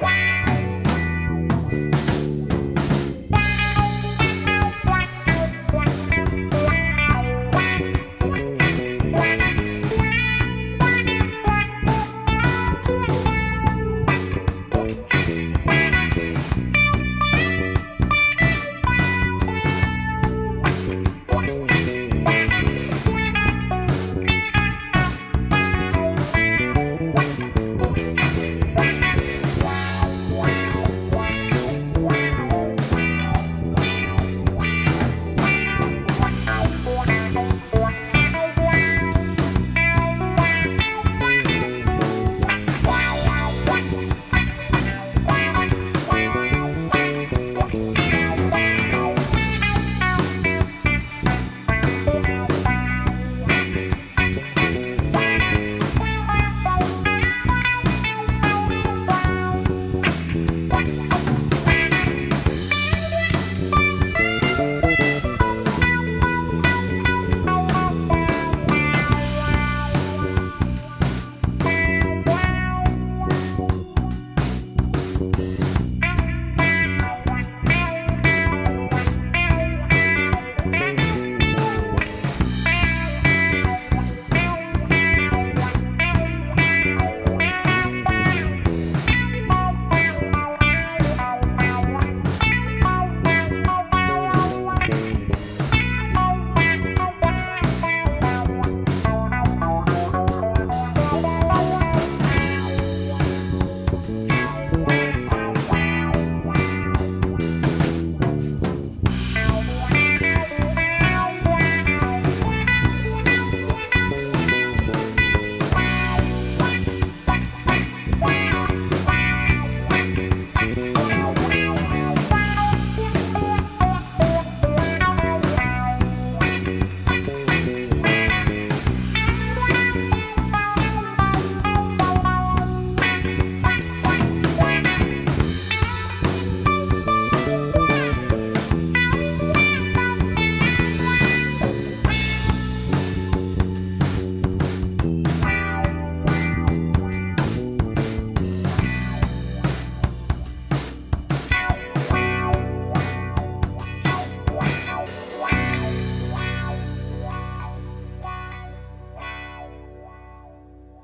wow.